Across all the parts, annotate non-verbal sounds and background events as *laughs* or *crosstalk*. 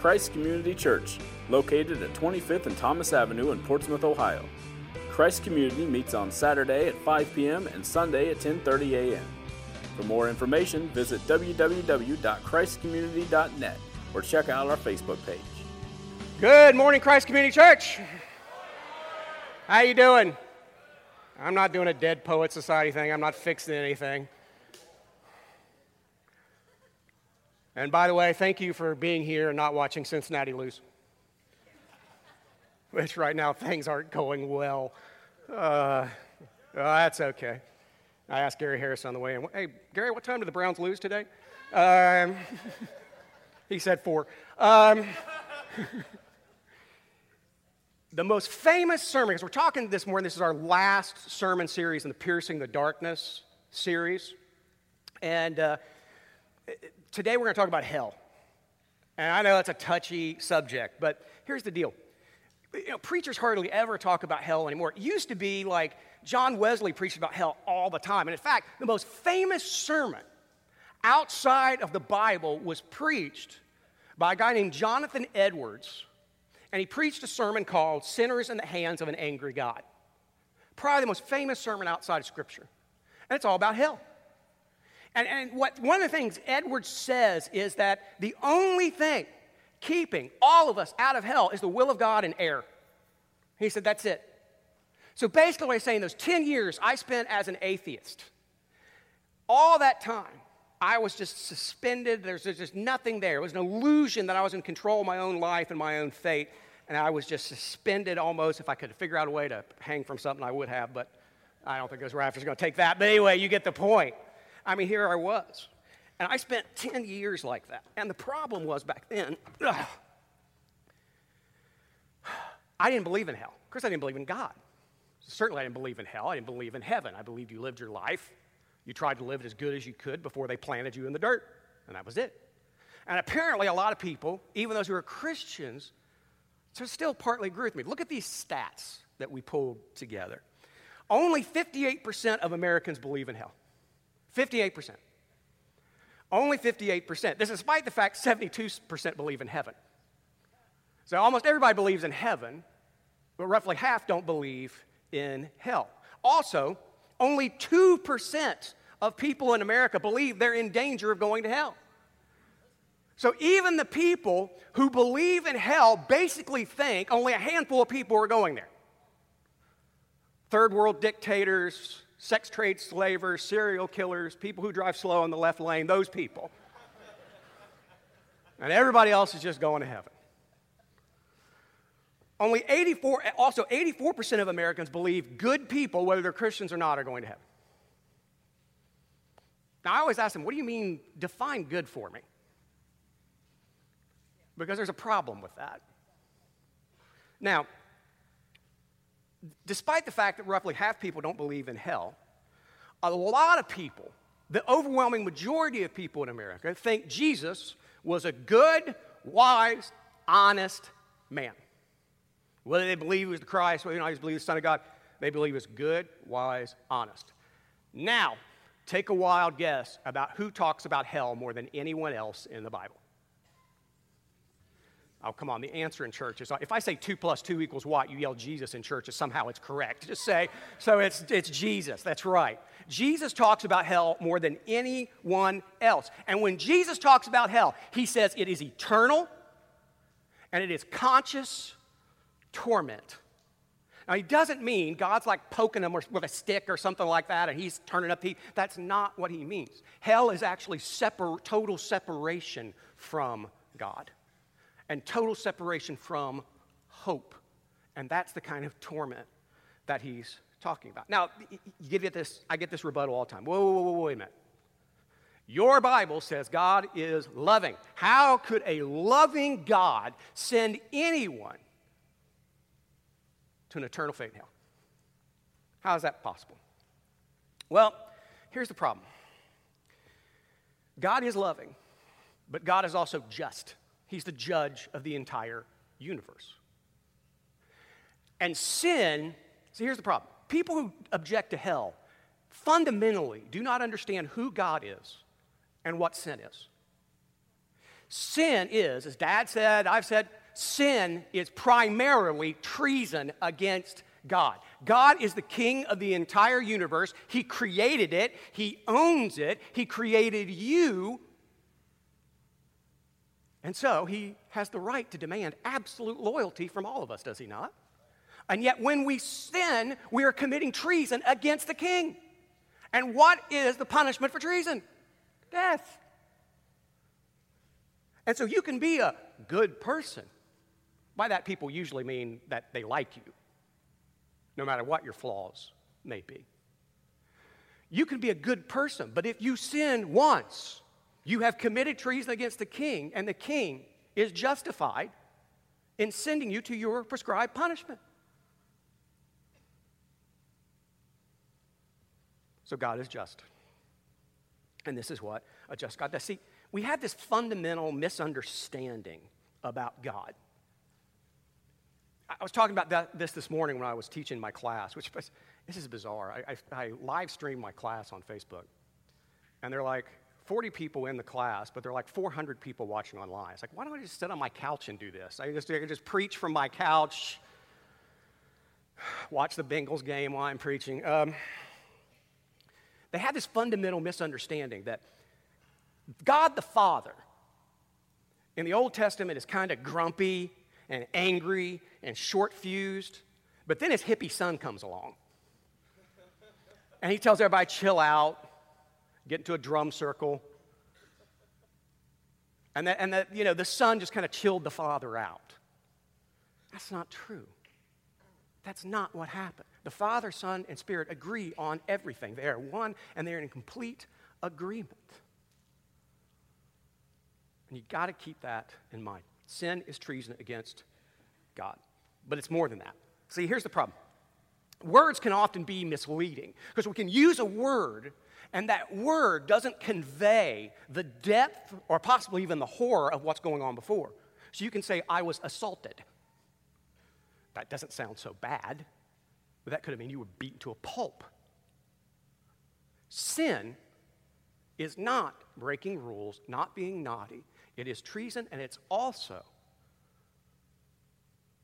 Christ Community Church, located at 25th and Thomas Avenue in Portsmouth, Ohio. Christ Community meets on Saturday at 5 p.m. and Sunday at 10:30 a.m. For more information, visit www.christcommunity.net or check out our Facebook page. Good morning, Christ Community Church. How you doing? I'm not doing a Dead Poet Society thing. I'm not fixing anything. And by the way, thank you for being here and not watching Cincinnati lose. Which right now things aren't going well. Uh, that's okay. I asked Gary Harris on the way in, hey, Gary, what time did the Browns lose today? Um, he said four. Um, *laughs* the most famous sermon, because we're talking this morning, this is our last sermon series in the Piercing the Darkness series. And uh, today we're going to talk about hell. And I know that's a touchy subject, but here's the deal. You know, preachers hardly ever talk about hell anymore. It used to be like John Wesley preached about hell all the time. And in fact, the most famous sermon outside of the Bible was preached by a guy named Jonathan Edwards. And he preached a sermon called Sinners in the Hands of an Angry God. Probably the most famous sermon outside of Scripture. And it's all about hell. And, and what, one of the things Edwards says is that the only thing keeping all of us out of hell is the will of God and air. He said, that's it. So basically, what he's saying, those 10 years I spent as an atheist, all that time, I was just suspended. There's, there's just nothing there. It was an illusion that I was in control of my own life and my own fate. And I was just suspended almost. If I could figure out a way to hang from something, I would have, but I don't think those rafters are going to take that. But anyway, you get the point. I mean, here I was. And I spent 10 years like that. And the problem was back then, ugh, *sighs* I didn't believe in hell. Of course, I didn't believe in God. Certainly, I didn't believe in hell. I didn't believe in heaven. I believed you lived your life. You tried to live it as good as you could before they planted you in the dirt. And that was it. And apparently, a lot of people, even those who are Christians, still partly agree with me. Look at these stats that we pulled together. Only 58% of Americans believe in hell. 58%. Only 58%. This is despite the fact 72% believe in heaven. So almost everybody believes in heaven, but roughly half don't believe in hell. Also, only 2% of people in America believe they're in danger of going to hell. So even the people who believe in hell basically think only a handful of people are going there. Third world dictators, sex trade slavers, serial killers, people who drive slow in the left lane, those people. and everybody else is just going to heaven. Only 84, also 84% of Americans believe good people, whether they're Christians or not, are going to heaven. Now, I always ask them, what do you mean define good for me? Because there's a problem with that. Now, despite the fact that roughly half people don't believe in hell, a lot of people, the overwhelming majority of people in America, think Jesus was a good, wise, honest man. Whether they believe he was the Christ, whether they believe he was the Son of God, they believe he was good, wise, honest. Now, take a wild guess about who talks about hell more than anyone else in the Bible. Oh, come on. The answer in church is if I say 2 plus 2 equals what, you yell Jesus in church, is somehow it's correct. Just say, so it's, it's Jesus. That's right. Jesus talks about hell more than anyone else. And when Jesus talks about hell, he says it is eternal and it is conscious torment. Now, he doesn't mean God's like poking them with a stick or something like that and he's turning up heat. That's not what he means. Hell is actually separ- total separation from God and total separation from hope. And that's the kind of torment that he's talking about. Now, you get this, I get this rebuttal all the time. Whoa, whoa, whoa, wait a minute. Your Bible says God is loving. How could a loving God send anyone to an eternal fate in hell? How is that possible? Well, here's the problem God is loving, but God is also just. He's the judge of the entire universe. And sin, see, here's the problem people who object to hell fundamentally do not understand who God is and what sin is. Sin is, as Dad said, I've said, sin is primarily treason against God. God is the king of the entire universe. He created it, He owns it, He created you. And so He has the right to demand absolute loyalty from all of us, does He not? And yet, when we sin, we are committing treason against the king. And what is the punishment for treason? Death. And so you can be a good person. By that, people usually mean that they like you, no matter what your flaws may be. You can be a good person, but if you sin once, you have committed treason against the king, and the king is justified in sending you to your prescribed punishment. So God is just. And this is what a just God does. See, we have this fundamental misunderstanding about God. I was talking about that, this this morning when I was teaching my class, which this is bizarre. I, I, I live streamed my class on Facebook, and they're like 40 people in the class, but they're like 400 people watching online. It's like, why don't I just sit on my couch and do this? I, just, I can just preach from my couch, *sighs* watch the Bengals game while I'm preaching. Um, they had this fundamental misunderstanding that God the Father in the Old Testament is kind of grumpy and angry and short fused, but then his hippie son comes along. And he tells everybody, chill out, get into a drum circle. And that, and that you know, the son just kind of chilled the father out. That's not true. That's not what happened. The Father, Son, and Spirit agree on everything. They are one and they're in complete agreement. And you got to keep that in mind. Sin is treason against God. But it's more than that. See, here's the problem words can often be misleading because we can use a word and that word doesn't convey the depth or possibly even the horror of what's going on before. So you can say, I was assaulted. That doesn't sound so bad, but that could have meant you were beaten to a pulp. Sin is not breaking rules, not being naughty. It is treason, and it's also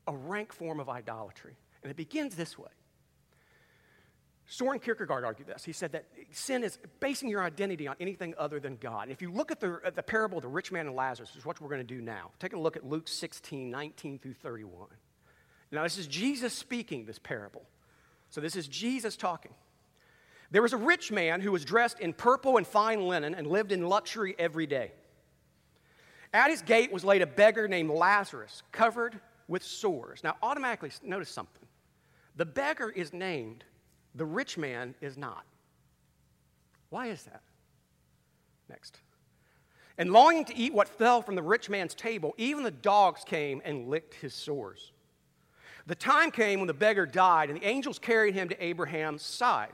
a rank form of idolatry. And it begins this way. Soren Kierkegaard argued this. He said that sin is basing your identity on anything other than God. And if you look at the, at the parable of the rich man and Lazarus, which is what we're going to do now, take a look at Luke 16, 19 through 31. Now, this is Jesus speaking this parable. So, this is Jesus talking. There was a rich man who was dressed in purple and fine linen and lived in luxury every day. At his gate was laid a beggar named Lazarus, covered with sores. Now, automatically notice something. The beggar is named, the rich man is not. Why is that? Next. And longing to eat what fell from the rich man's table, even the dogs came and licked his sores. The time came when the beggar died, and the angels carried him to Abraham's side.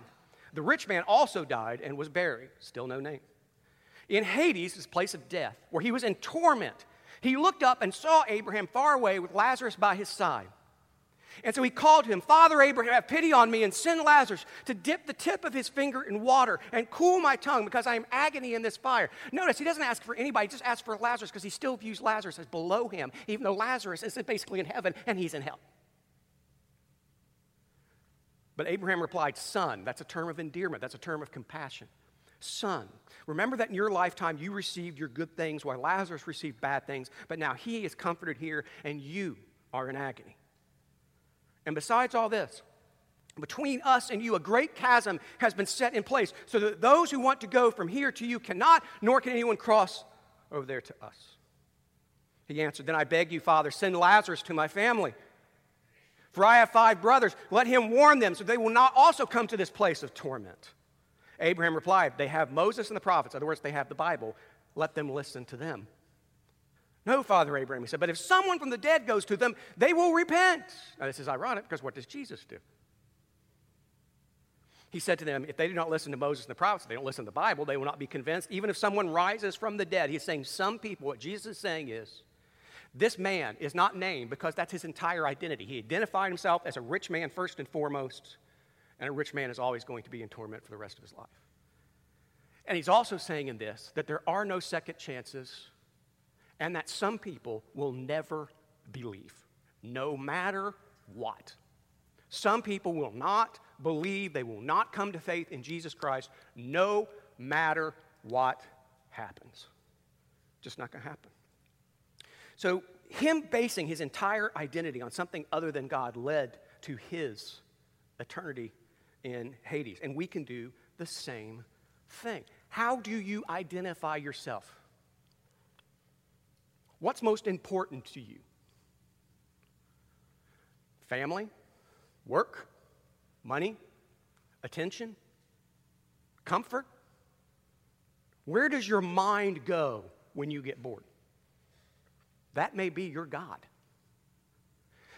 The rich man also died and was buried, still no name. In Hades, his place of death, where he was in torment, he looked up and saw Abraham far away with Lazarus by his side. And so he called him, Father Abraham, have pity on me and send Lazarus to dip the tip of his finger in water and cool my tongue because I am agony in this fire. Notice he doesn't ask for anybody, he just asks for Lazarus because he still views Lazarus as below him, even though Lazarus is basically in heaven and he's in hell. But Abraham replied, Son. That's a term of endearment, that's a term of compassion. Son. Remember that in your lifetime you received your good things while Lazarus received bad things, but now he is comforted here and you are in agony. And besides all this, between us and you, a great chasm has been set in place so that those who want to go from here to you cannot, nor can anyone cross over there to us. He answered, Then I beg you, Father, send Lazarus to my family for I have five brothers. Let him warn them so they will not also come to this place of torment. Abraham replied, They have Moses and the prophets. In other words, they have the Bible. Let them listen to them. No, Father Abraham, he said, but if someone from the dead goes to them, they will repent. Now, this is ironic because what does Jesus do? He said to them, If they do not listen to Moses and the prophets, they don't listen to the Bible, they will not be convinced, even if someone rises from the dead. He's saying, Some people, what Jesus is saying is, this man is not named because that's his entire identity. He identified himself as a rich man first and foremost, and a rich man is always going to be in torment for the rest of his life. And he's also saying in this that there are no second chances and that some people will never believe, no matter what. Some people will not believe, they will not come to faith in Jesus Christ, no matter what happens. Just not going to happen. So, him basing his entire identity on something other than God led to his eternity in Hades. And we can do the same thing. How do you identify yourself? What's most important to you? Family, work, money, attention, comfort? Where does your mind go when you get bored? That may be your God.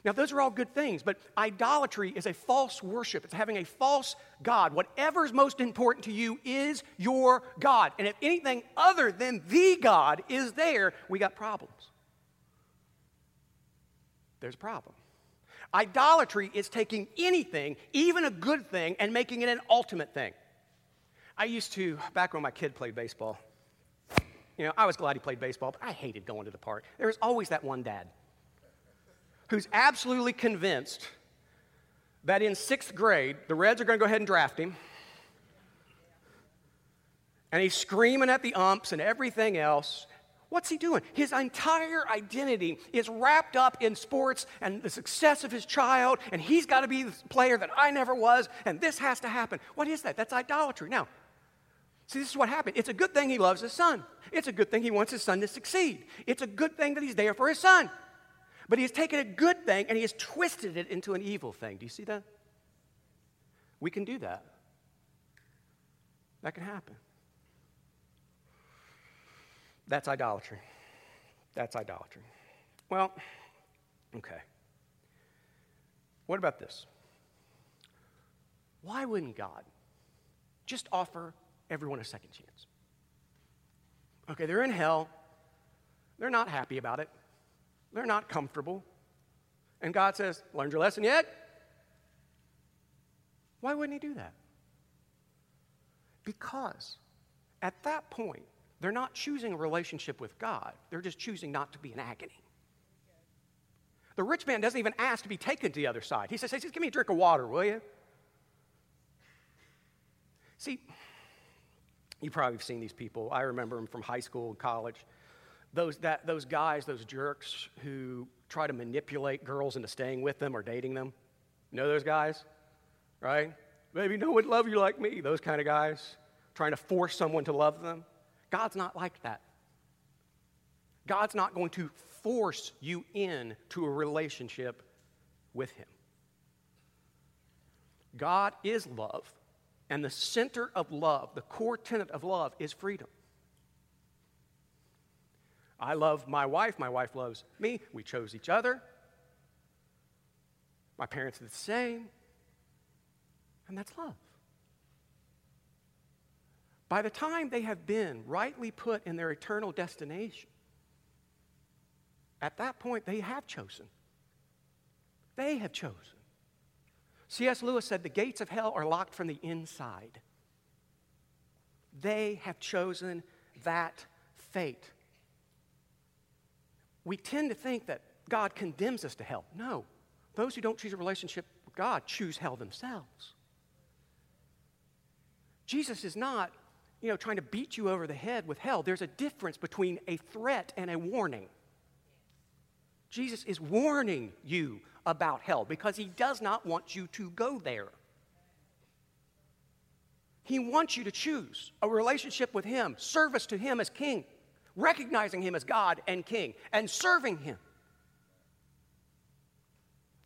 Now, those are all good things, but idolatry is a false worship. It's having a false God. Whatever's most important to you is your God. And if anything other than the God is there, we got problems. There's a problem. Idolatry is taking anything, even a good thing, and making it an ultimate thing. I used to, back when my kid played baseball, you know, I was glad he played baseball, but I hated going to the park. There was always that one dad who's absolutely convinced that in sixth grade, the Reds are going to go ahead and draft him. And he's screaming at the umps and everything else. What's he doing? His entire identity is wrapped up in sports and the success of his child, and he's got to be the player that I never was, and this has to happen. What is that? That's idolatry. Now, see, this is what happened. It's a good thing he loves his son, it's a good thing he wants his son to succeed, it's a good thing that he's there for his son. But he has taken a good thing and he has twisted it into an evil thing. Do you see that? We can do that. That can happen. That's idolatry. That's idolatry. Well, okay. What about this? Why wouldn't God just offer everyone a second chance? Okay, they're in hell. They're not happy about it. They're not comfortable. And God says, Learned your lesson yet? Why wouldn't He do that? Because at that point, they're not choosing a relationship with God, they're just choosing not to be in agony. The rich man doesn't even ask to be taken to the other side. He says, hey, just give me a drink of water, will you? See, you probably have seen these people. I remember them from high school and college those, that, those guys, those jerks who try to manipulate girls into staying with them or dating them. You know those guys? Right? Maybe no one love you like me. Those kind of guys trying to force someone to love them. God's not like that. God's not going to force you in to a relationship with him. God is love, and the center of love, the core tenet of love is freedom. I love my wife, my wife loves me. We chose each other. My parents are the same. And that's love. By the time they have been rightly put in their eternal destination, at that point they have chosen. They have chosen. C.S. Lewis said the gates of hell are locked from the inside. They have chosen that fate we tend to think that God condemns us to hell. No. Those who don't choose a relationship with God choose hell themselves. Jesus is not, you know, trying to beat you over the head with hell. There's a difference between a threat and a warning. Jesus is warning you about hell because he does not want you to go there. He wants you to choose a relationship with him, service to him as king recognizing Him as God and King, and serving Him.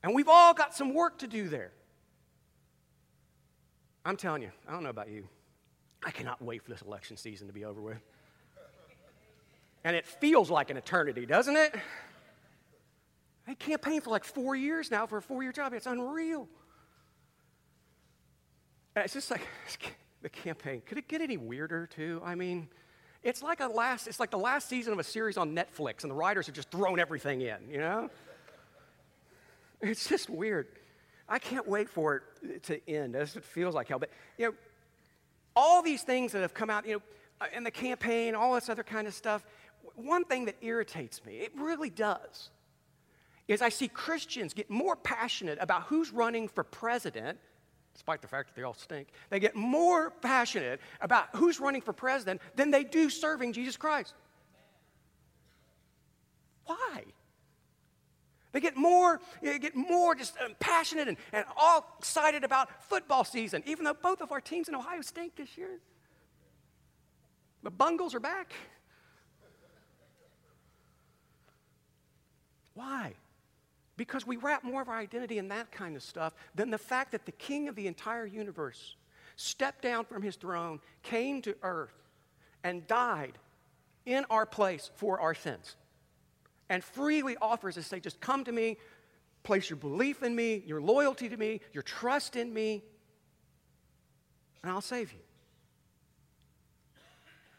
And we've all got some work to do there. I'm telling you, I don't know about you. I cannot wait for this election season to be over with. And it feels like an eternity, doesn't it? I campaigned for like four years now for a four year job. It's unreal. And it's just like *laughs* the campaign. Could it get any weirder, too? I mean, it's like a last, it's like the last season of a series on Netflix, and the writers have just thrown everything in, you know? It's just weird. I can't wait for it to end, as it feels like hell. But, you know, all these things that have come out, you know, uh, in the campaign, all this other kind of stuff, one thing that irritates me, it really does, is I see Christians get more passionate about who's running for president, despite the fact that they all stink. They get more passionate about who's running for president than they do serving Jesus Christ. Why? They get more, they get more just um, passionate and, and all excited about football season, even though both of our teams in Ohio stink this year. The Bungles are back. Why? Because we wrap more of our identity in that kind of stuff than the fact that the king of the entire universe stepped down from his throne, came to earth, and died in our place for our sins and freely offers to say, just come to me, place your belief in me, your loyalty to me, your trust in me, and I'll save you.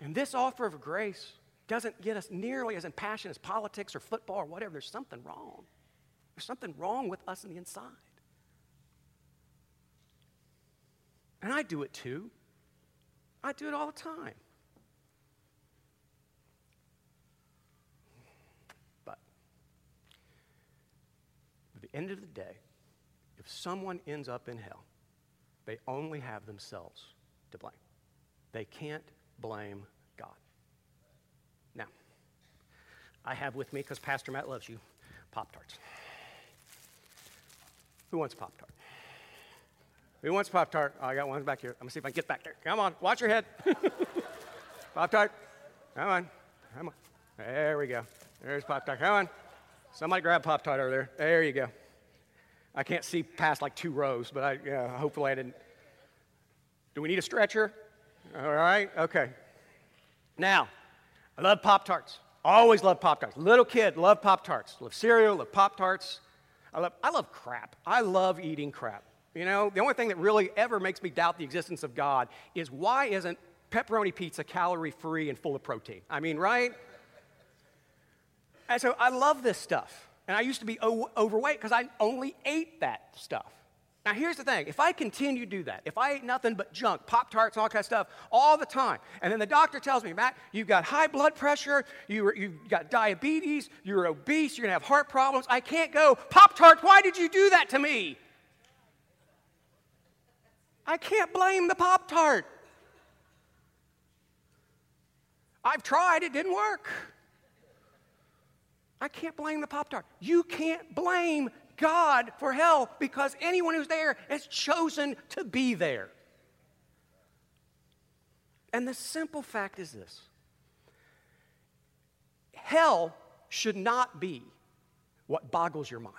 And this offer of grace doesn't get us nearly as impassioned as politics or football or whatever. There's something wrong. There's something wrong with us on the inside. And I do it too. I do it all the time. But at the end of the day, if someone ends up in hell, they only have themselves to blame. They can't blame God. Now, I have with me, because Pastor Matt loves you, Pop Tarts. Who wants Pop Tart? Who wants Pop Tart? Oh, I got one back here. I'm gonna see if I can get back there. Come on, watch your head. *laughs* Pop Tart. Come on. Come on. There we go. There's Pop Tart. Come on. Somebody grab Pop Tart over there. There you go. I can't see past like two rows, but I, yeah, hopefully I didn't. Do we need a stretcher? All right, okay. Now, I love Pop Tarts. Always love Pop Tarts. Little kid, love Pop Tarts. Love cereal, love Pop Tarts. I love, I love crap. I love eating crap. You know, the only thing that really ever makes me doubt the existence of God is why isn't pepperoni pizza calorie free and full of protein? I mean, right? And so I love this stuff. And I used to be overweight because I only ate that stuff. Now, here's the thing if I continue to do that, if I eat nothing but junk, Pop Tarts, all kind of stuff, all the time, and then the doctor tells me, Matt, you've got high blood pressure, you you've got diabetes, you're obese, you're gonna have heart problems, I can't go, Pop Tarts, why did you do that to me? I can't blame the Pop Tart. I've tried, it didn't work. I can't blame the Pop Tart. You can't blame God for hell because anyone who's there has chosen to be there. And the simple fact is this hell should not be what boggles your mind.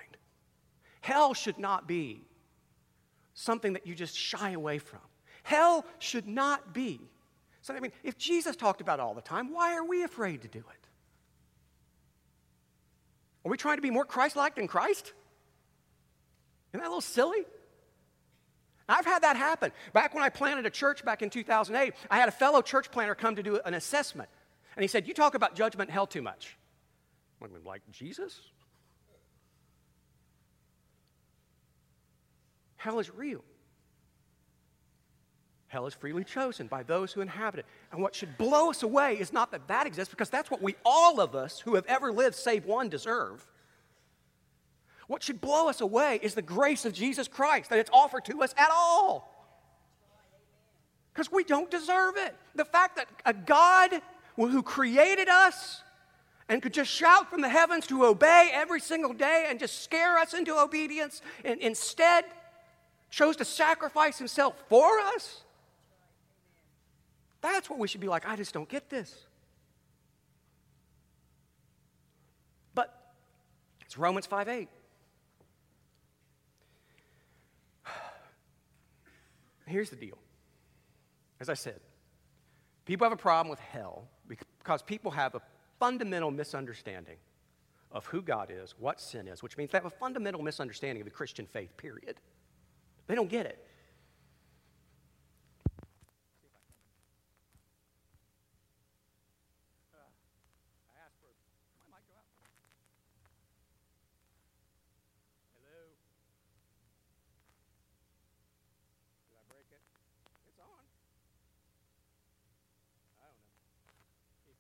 Hell should not be something that you just shy away from. Hell should not be something, I mean, if Jesus talked about it all the time, why are we afraid to do it? Are we trying to be more Christ like than Christ? Isn't that a little silly? I've had that happen. Back when I planted a church back in 2008, I had a fellow church planter come to do an assessment. And he said, You talk about judgment hell too much. I'm like, Jesus? Hell is real. Hell is freely chosen by those who inhabit it. And what should blow us away is not that that exists, because that's what we, all of us who have ever lived, save one, deserve. What should blow us away is the grace of Jesus Christ, that it's offered to us at all. Because we don't deserve it. The fact that a God who created us and could just shout from the heavens to obey every single day and just scare us into obedience, and instead chose to sacrifice himself for us that's what we should be like. I just don't get this. But it's Romans 5 8. Here's the deal. As I said, people have a problem with hell because people have a fundamental misunderstanding of who God is, what sin is, which means they have a fundamental misunderstanding of the Christian faith, period. They don't get it.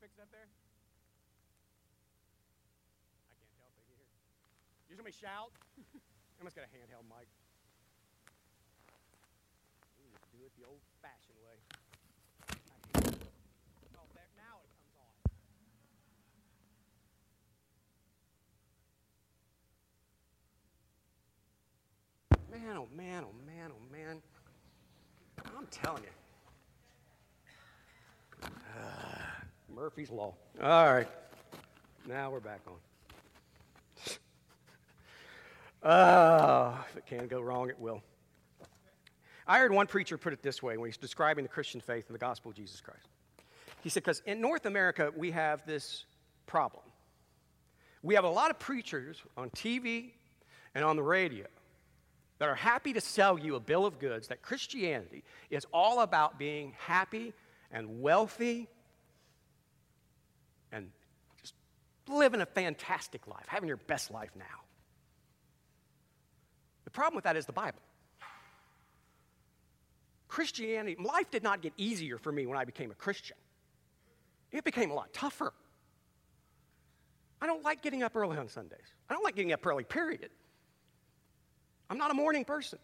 fix that there? You somebody shout? *laughs* I must got a handheld mic. do it the old-fashioned way. Oh, there, now it comes on. Man, oh man, oh man, oh man. I'm telling you. Uh, *sighs* Murphy's Law. All right. Now we're back on. Oh, if it can go wrong, it will. I heard one preacher put it this way when he's describing the Christian faith and the gospel of Jesus Christ. He said, because in North America, we have this problem. We have a lot of preachers on TV and on the radio that are happy to sell you a bill of goods that Christianity is all about being happy and wealthy and just living a fantastic life, having your best life now. The problem with that is the Bible. Christianity, life did not get easier for me when I became a Christian. It became a lot tougher. I don't like getting up early on Sundays. I don't like getting up early, period. I'm not a morning person.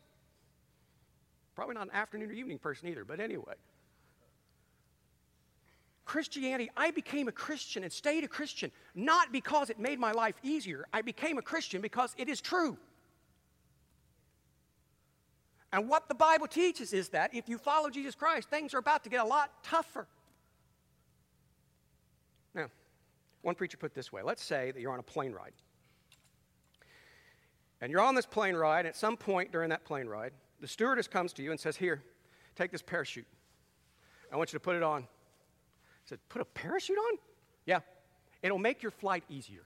Probably not an afternoon or evening person either, but anyway. Christianity, I became a Christian and stayed a Christian not because it made my life easier. I became a Christian because it is true. And what the Bible teaches is that if you follow Jesus Christ, things are about to get a lot tougher. Now, one preacher put this way let's say that you're on a plane ride. And you're on this plane ride, and at some point during that plane ride, the stewardess comes to you and says, Here, take this parachute. I want you to put it on. I said, Put a parachute on? Yeah. It'll make your flight easier.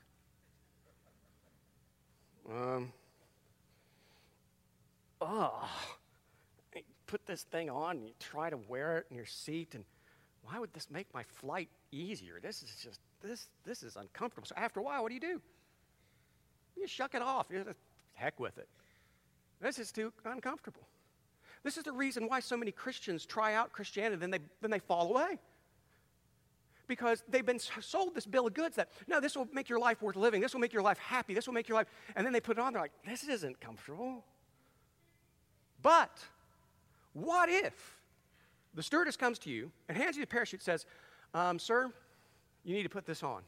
Um, oh, you put this thing on and you try to wear it in your seat, and why would this make my flight easier? This is just, this, this is uncomfortable. So after a while, what do you do? You shuck it off. You just, heck with it. This is too uncomfortable. This is the reason why so many Christians try out Christianity, then they, then they fall away. Because they've been sold this bill of goods that, no, this will make your life worth living. This will make your life happy. This will make your life. And then they put it on, they're like, this isn't comfortable. But what if the stewardess comes to you and hands you the parachute says, um, Sir, you need to put this on.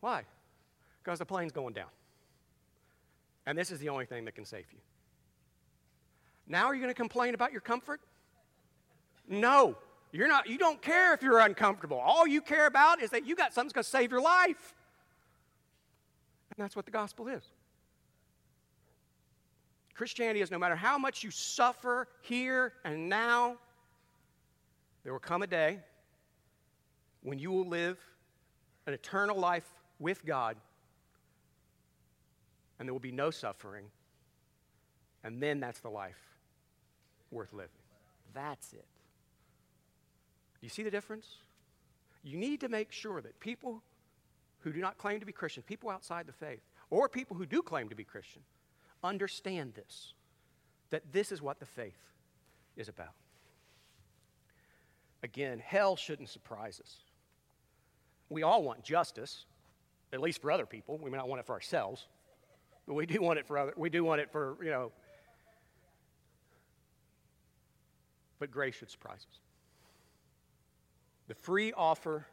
Why? Because the plane's going down. And this is the only thing that can save you. Now are you going to complain about your comfort? No. You're not you don't care if you're uncomfortable. All you care about is that you got something that's going to save your life. And that's what the gospel is. Christianity is no matter how much you suffer here and now, there will come a day when you will live an eternal life with God, and there will be no suffering, and then that's the life worth living. That's it. Do you see the difference? You need to make sure that people who do not claim to be Christian, people outside the faith, or people who do claim to be Christian, understand this that this is what the faith is about. Again, hell shouldn't surprise us. We all want justice, at least for other people. We may not want it for ourselves, but we do want it for other. We do want it for you know. But grace should surprise us. The free offer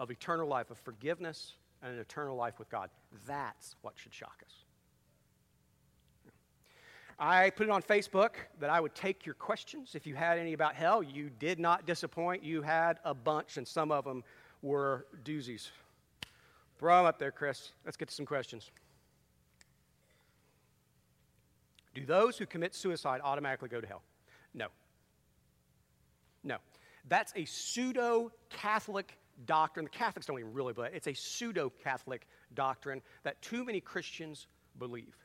of eternal life, of forgiveness, and an eternal life with God. That's what should shock us. I put it on Facebook that I would take your questions. If you had any about hell, you did not disappoint. You had a bunch, and some of them were doozies. Throw them up there, Chris. Let's get to some questions. Do those who commit suicide automatically go to hell? No. No. That's a pseudo Catholic doctrine. The Catholics don't even really believe it. It's a pseudo Catholic doctrine that too many Christians believe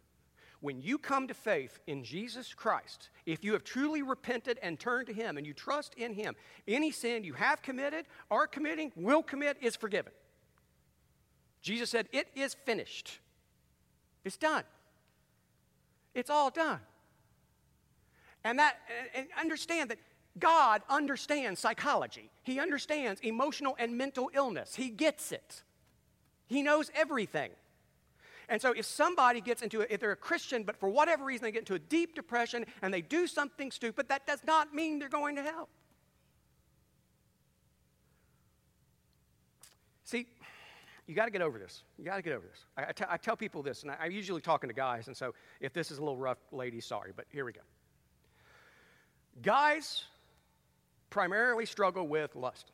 when you come to faith in Jesus Christ, if you have truly repented and turned to Him and you trust in Him, any sin you have committed, are committing, will commit is forgiven. Jesus said, It is finished. It's done. It's all done. And that and understand that God understands psychology. He understands emotional and mental illness. He gets it. He knows everything. And so if somebody gets into it, if they're a Christian, but for whatever reason they get into a deep depression and they do something stupid, that does not mean they're going to hell. See, you got to get over this. You got to get over this. I, I, t- I tell people this, and I, I'm usually talking to guys, and so if this is a little rough, ladies, sorry, but here we go. Guys primarily struggle with lust.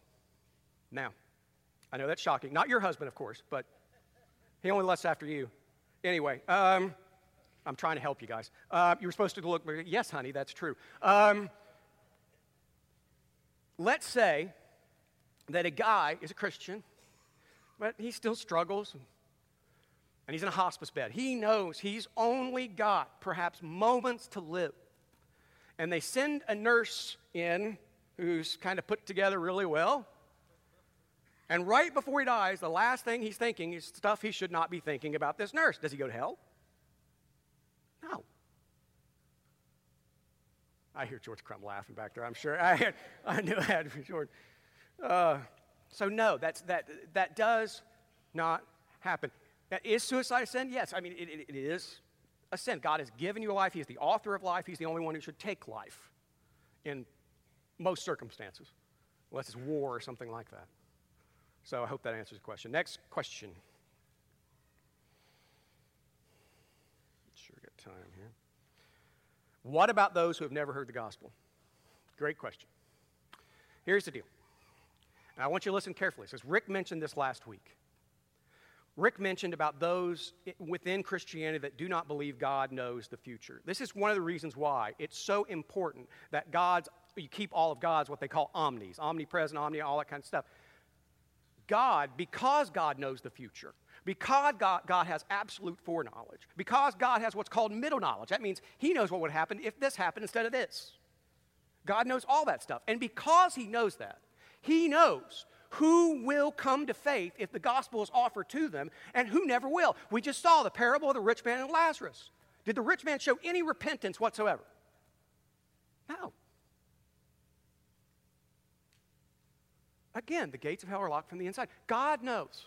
Now, I know that's shocking. Not your husband, of course, but he only lusts after you. Anyway, um, I'm trying to help you guys. Uh, you were supposed to look, yes, honey, that's true. Um, let's say that a guy is a Christian, but he still struggles and he's in a hospice bed. He knows he's only got perhaps moments to live. And they send a nurse in who's kind of put together really well. And right before he dies, the last thing he's thinking is stuff he should not be thinking about this nurse. Does he go to hell? No. I hear George Crumb laughing back there. I'm sure. *laughs* I, had, I knew I had be George. Uh, so no, that's, that, that does not happen. Is suicide a sin? Yes. I mean, it, it, it is a sin. God has given you a life. He is the author of life. He's the only one who should take life in most circumstances, unless it's war or something like that. So I hope that answers the question. Next question. Sure got time here. What about those who have never heard the gospel? Great question. Here's the deal. And I want you to listen carefully, because Rick mentioned this last week. Rick mentioned about those within Christianity that do not believe God knows the future. This is one of the reasons why it's so important that God's, you keep all of God's what they call omnis, omnipresent, omni, all that kind of stuff. God, because God knows the future, because God, God has absolute foreknowledge, because God has what's called middle knowledge, that means He knows what would happen if this happened instead of this. God knows all that stuff. And because He knows that, He knows who will come to faith if the gospel is offered to them and who never will. We just saw the parable of the rich man and Lazarus. Did the rich man show any repentance whatsoever? No. Again, the gates of hell are locked from the inside. God knows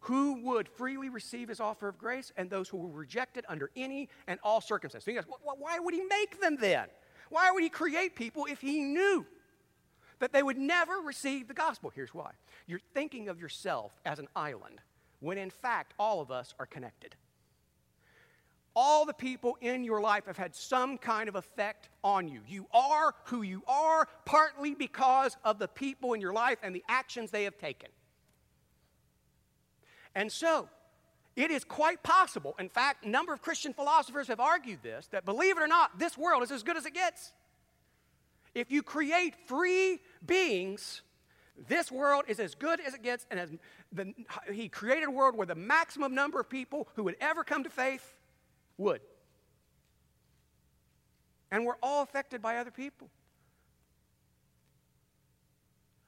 who would freely receive his offer of grace and those who will reject it under any and all circumstances. So you why would he make them then? Why would he create people if he knew that they would never receive the gospel. Here's why you're thinking of yourself as an island, when in fact, all of us are connected. All the people in your life have had some kind of effect on you. You are who you are partly because of the people in your life and the actions they have taken. And so, it is quite possible, in fact, a number of Christian philosophers have argued this, that believe it or not, this world is as good as it gets. If you create free beings, this world is as good as it gets, and as the, he created a world where the maximum number of people who would ever come to faith would. And we're all affected by other people.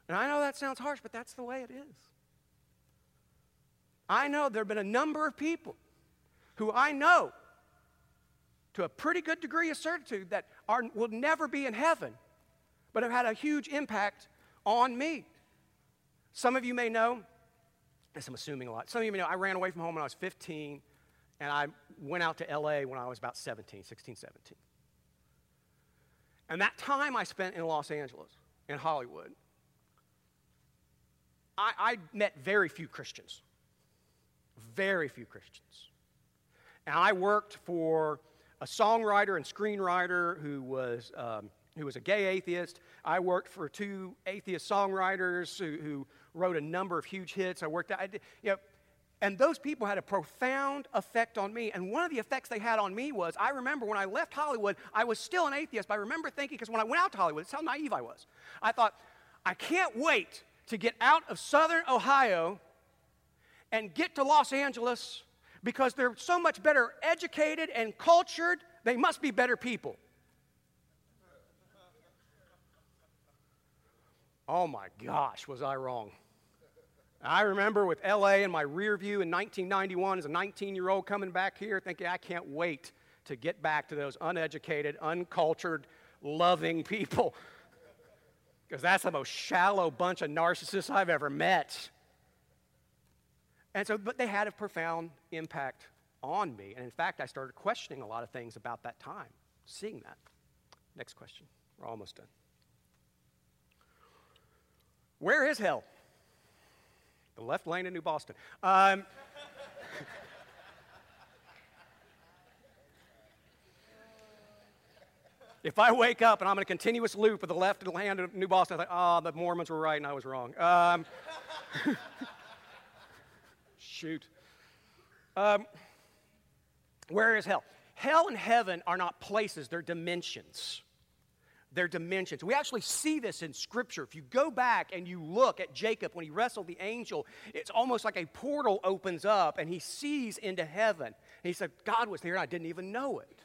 And I know that sounds harsh, but that's the way it is. I know there have been a number of people who I know to a pretty good degree of certitude that are, will never be in heaven but have had a huge impact on me. Some of you may know, as I'm assuming a lot, some of you may know I ran away from home when I was 15, and I went out to LA when I was about 17, 16, 17. And that time I spent in Los Angeles, in Hollywood, I, I met very few Christians. Very few Christians. And I worked for a songwriter and screenwriter who was um, who was a gay atheist. I worked for two atheist songwriters who, who wrote a number of huge hits. I worked, I did, you know, and those people had a profound effect on me. And one of the effects they had on me was I remember when I left Hollywood, I was still an atheist, but I remember thinking, because when I went out to Hollywood, it's how naive I was. I thought, I can't wait to get out of southern Ohio and get to Los Angeles because they're so much better educated and cultured. They must be better people. Oh my gosh, was I wrong. I remember with LA in my rear view in 1991 as a 19 year old coming back here thinking, I can't wait to get back to those uneducated, uncultured, loving people. Because that's the most shallow bunch of narcissists I've ever met. And so, but they had a profound impact on me. And in fact, I started questioning a lot of things about that time, seeing that. Next question. We're almost done. Where is hell? The left lane in New Boston. Um, *laughs* if I wake up and I'm in a continuous loop of the left lane of New Boston, I think, oh, the Mormons were right and I was wrong. Um, *laughs* shoot. Um, where is hell? Hell and heaven are not places, they're dimensions. They're dimensions. We actually see this in Scripture. If you go back and you look at Jacob when he wrestled the angel, it's almost like a portal opens up and he sees into heaven. And he said, God was there and I didn't even know it.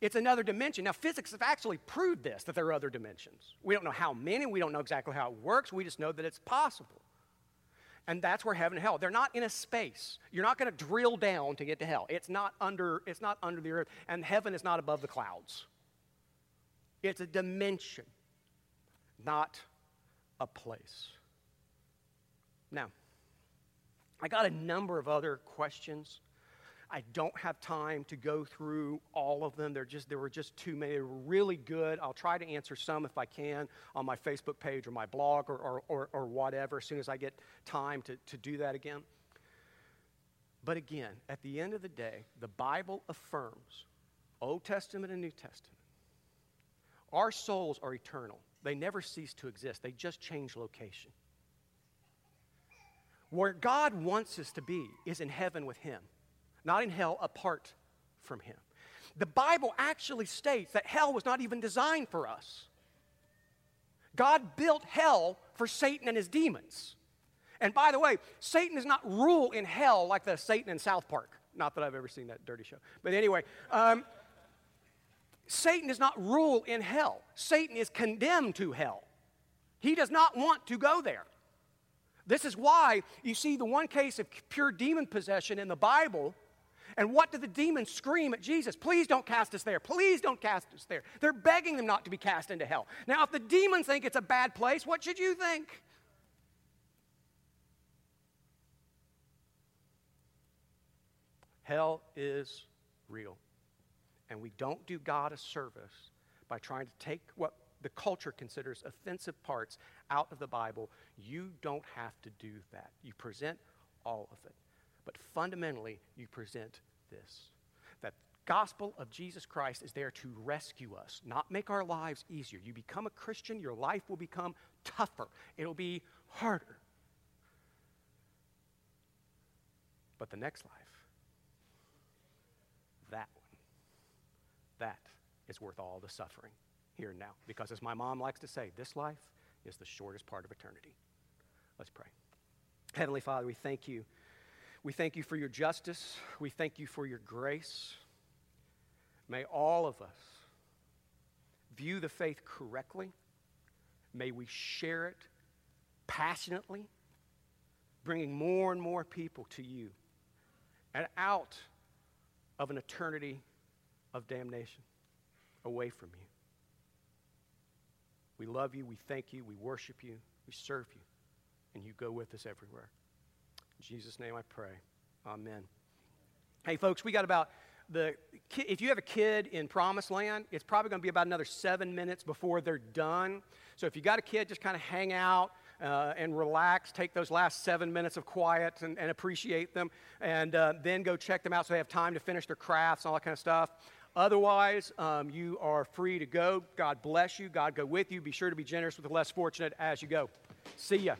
It's another dimension. Now, physics have actually proved this, that there are other dimensions. We don't know how many, we don't know exactly how it works, we just know that it's possible. And that's where heaven and hell. They're not in a space. You're not going to drill down to get to hell. It's not under it's not under the earth and heaven is not above the clouds. It's a dimension, not a place. Now, I got a number of other questions. I don't have time to go through all of them. They're just, there were just too many. They were really good. I'll try to answer some if I can on my Facebook page or my blog or, or, or, or whatever as soon as I get time to, to do that again. But again, at the end of the day, the Bible affirms Old Testament and New Testament. Our souls are eternal, they never cease to exist, they just change location. Where God wants us to be is in heaven with Him not in hell apart from Him. The Bible actually states that hell was not even designed for us. God built hell for Satan and his demons. And by the way, Satan does not rule in hell like the Satan in South Park. Not that I've ever seen that dirty show. But anyway, um, Satan does not rule in hell. Satan is condemned to hell. He does not want to go there. This is why you see the one case of pure demon possession in the Bible and what do the demons scream at Jesus? Please don't cast us there. Please don't cast us there. They're begging them not to be cast into hell. Now, if the demons think it's a bad place, what should you think? Hell is real. And we don't do God a service by trying to take what the culture considers offensive parts out of the Bible. You don't have to do that. You present all of it. But fundamentally, you present this that the gospel of Jesus Christ is there to rescue us, not make our lives easier. You become a Christian, your life will become tougher. It'll be harder. But the next life, that that is worth all the suffering here and now. Because as my mom likes to say, this life is the shortest part of eternity. Let's pray. Heavenly Father, we thank you. We thank you for your justice. We thank you for your grace. May all of us view the faith correctly. May we share it passionately, bringing more and more people to you and out of an eternity of damnation away from you. We love you, we thank you, we worship you, we serve you, and you go with us everywhere. In Jesus' name I pray. Amen. Hey, folks, we got about the if you have a kid in promised land it's probably going to be about another seven minutes before they're done so if you got a kid just kind of hang out uh, and relax take those last seven minutes of quiet and, and appreciate them and uh, then go check them out so they have time to finish their crafts and all that kind of stuff otherwise um, you are free to go. God bless you. God go with you. Be sure to be generous with the less fortunate as you go. See ya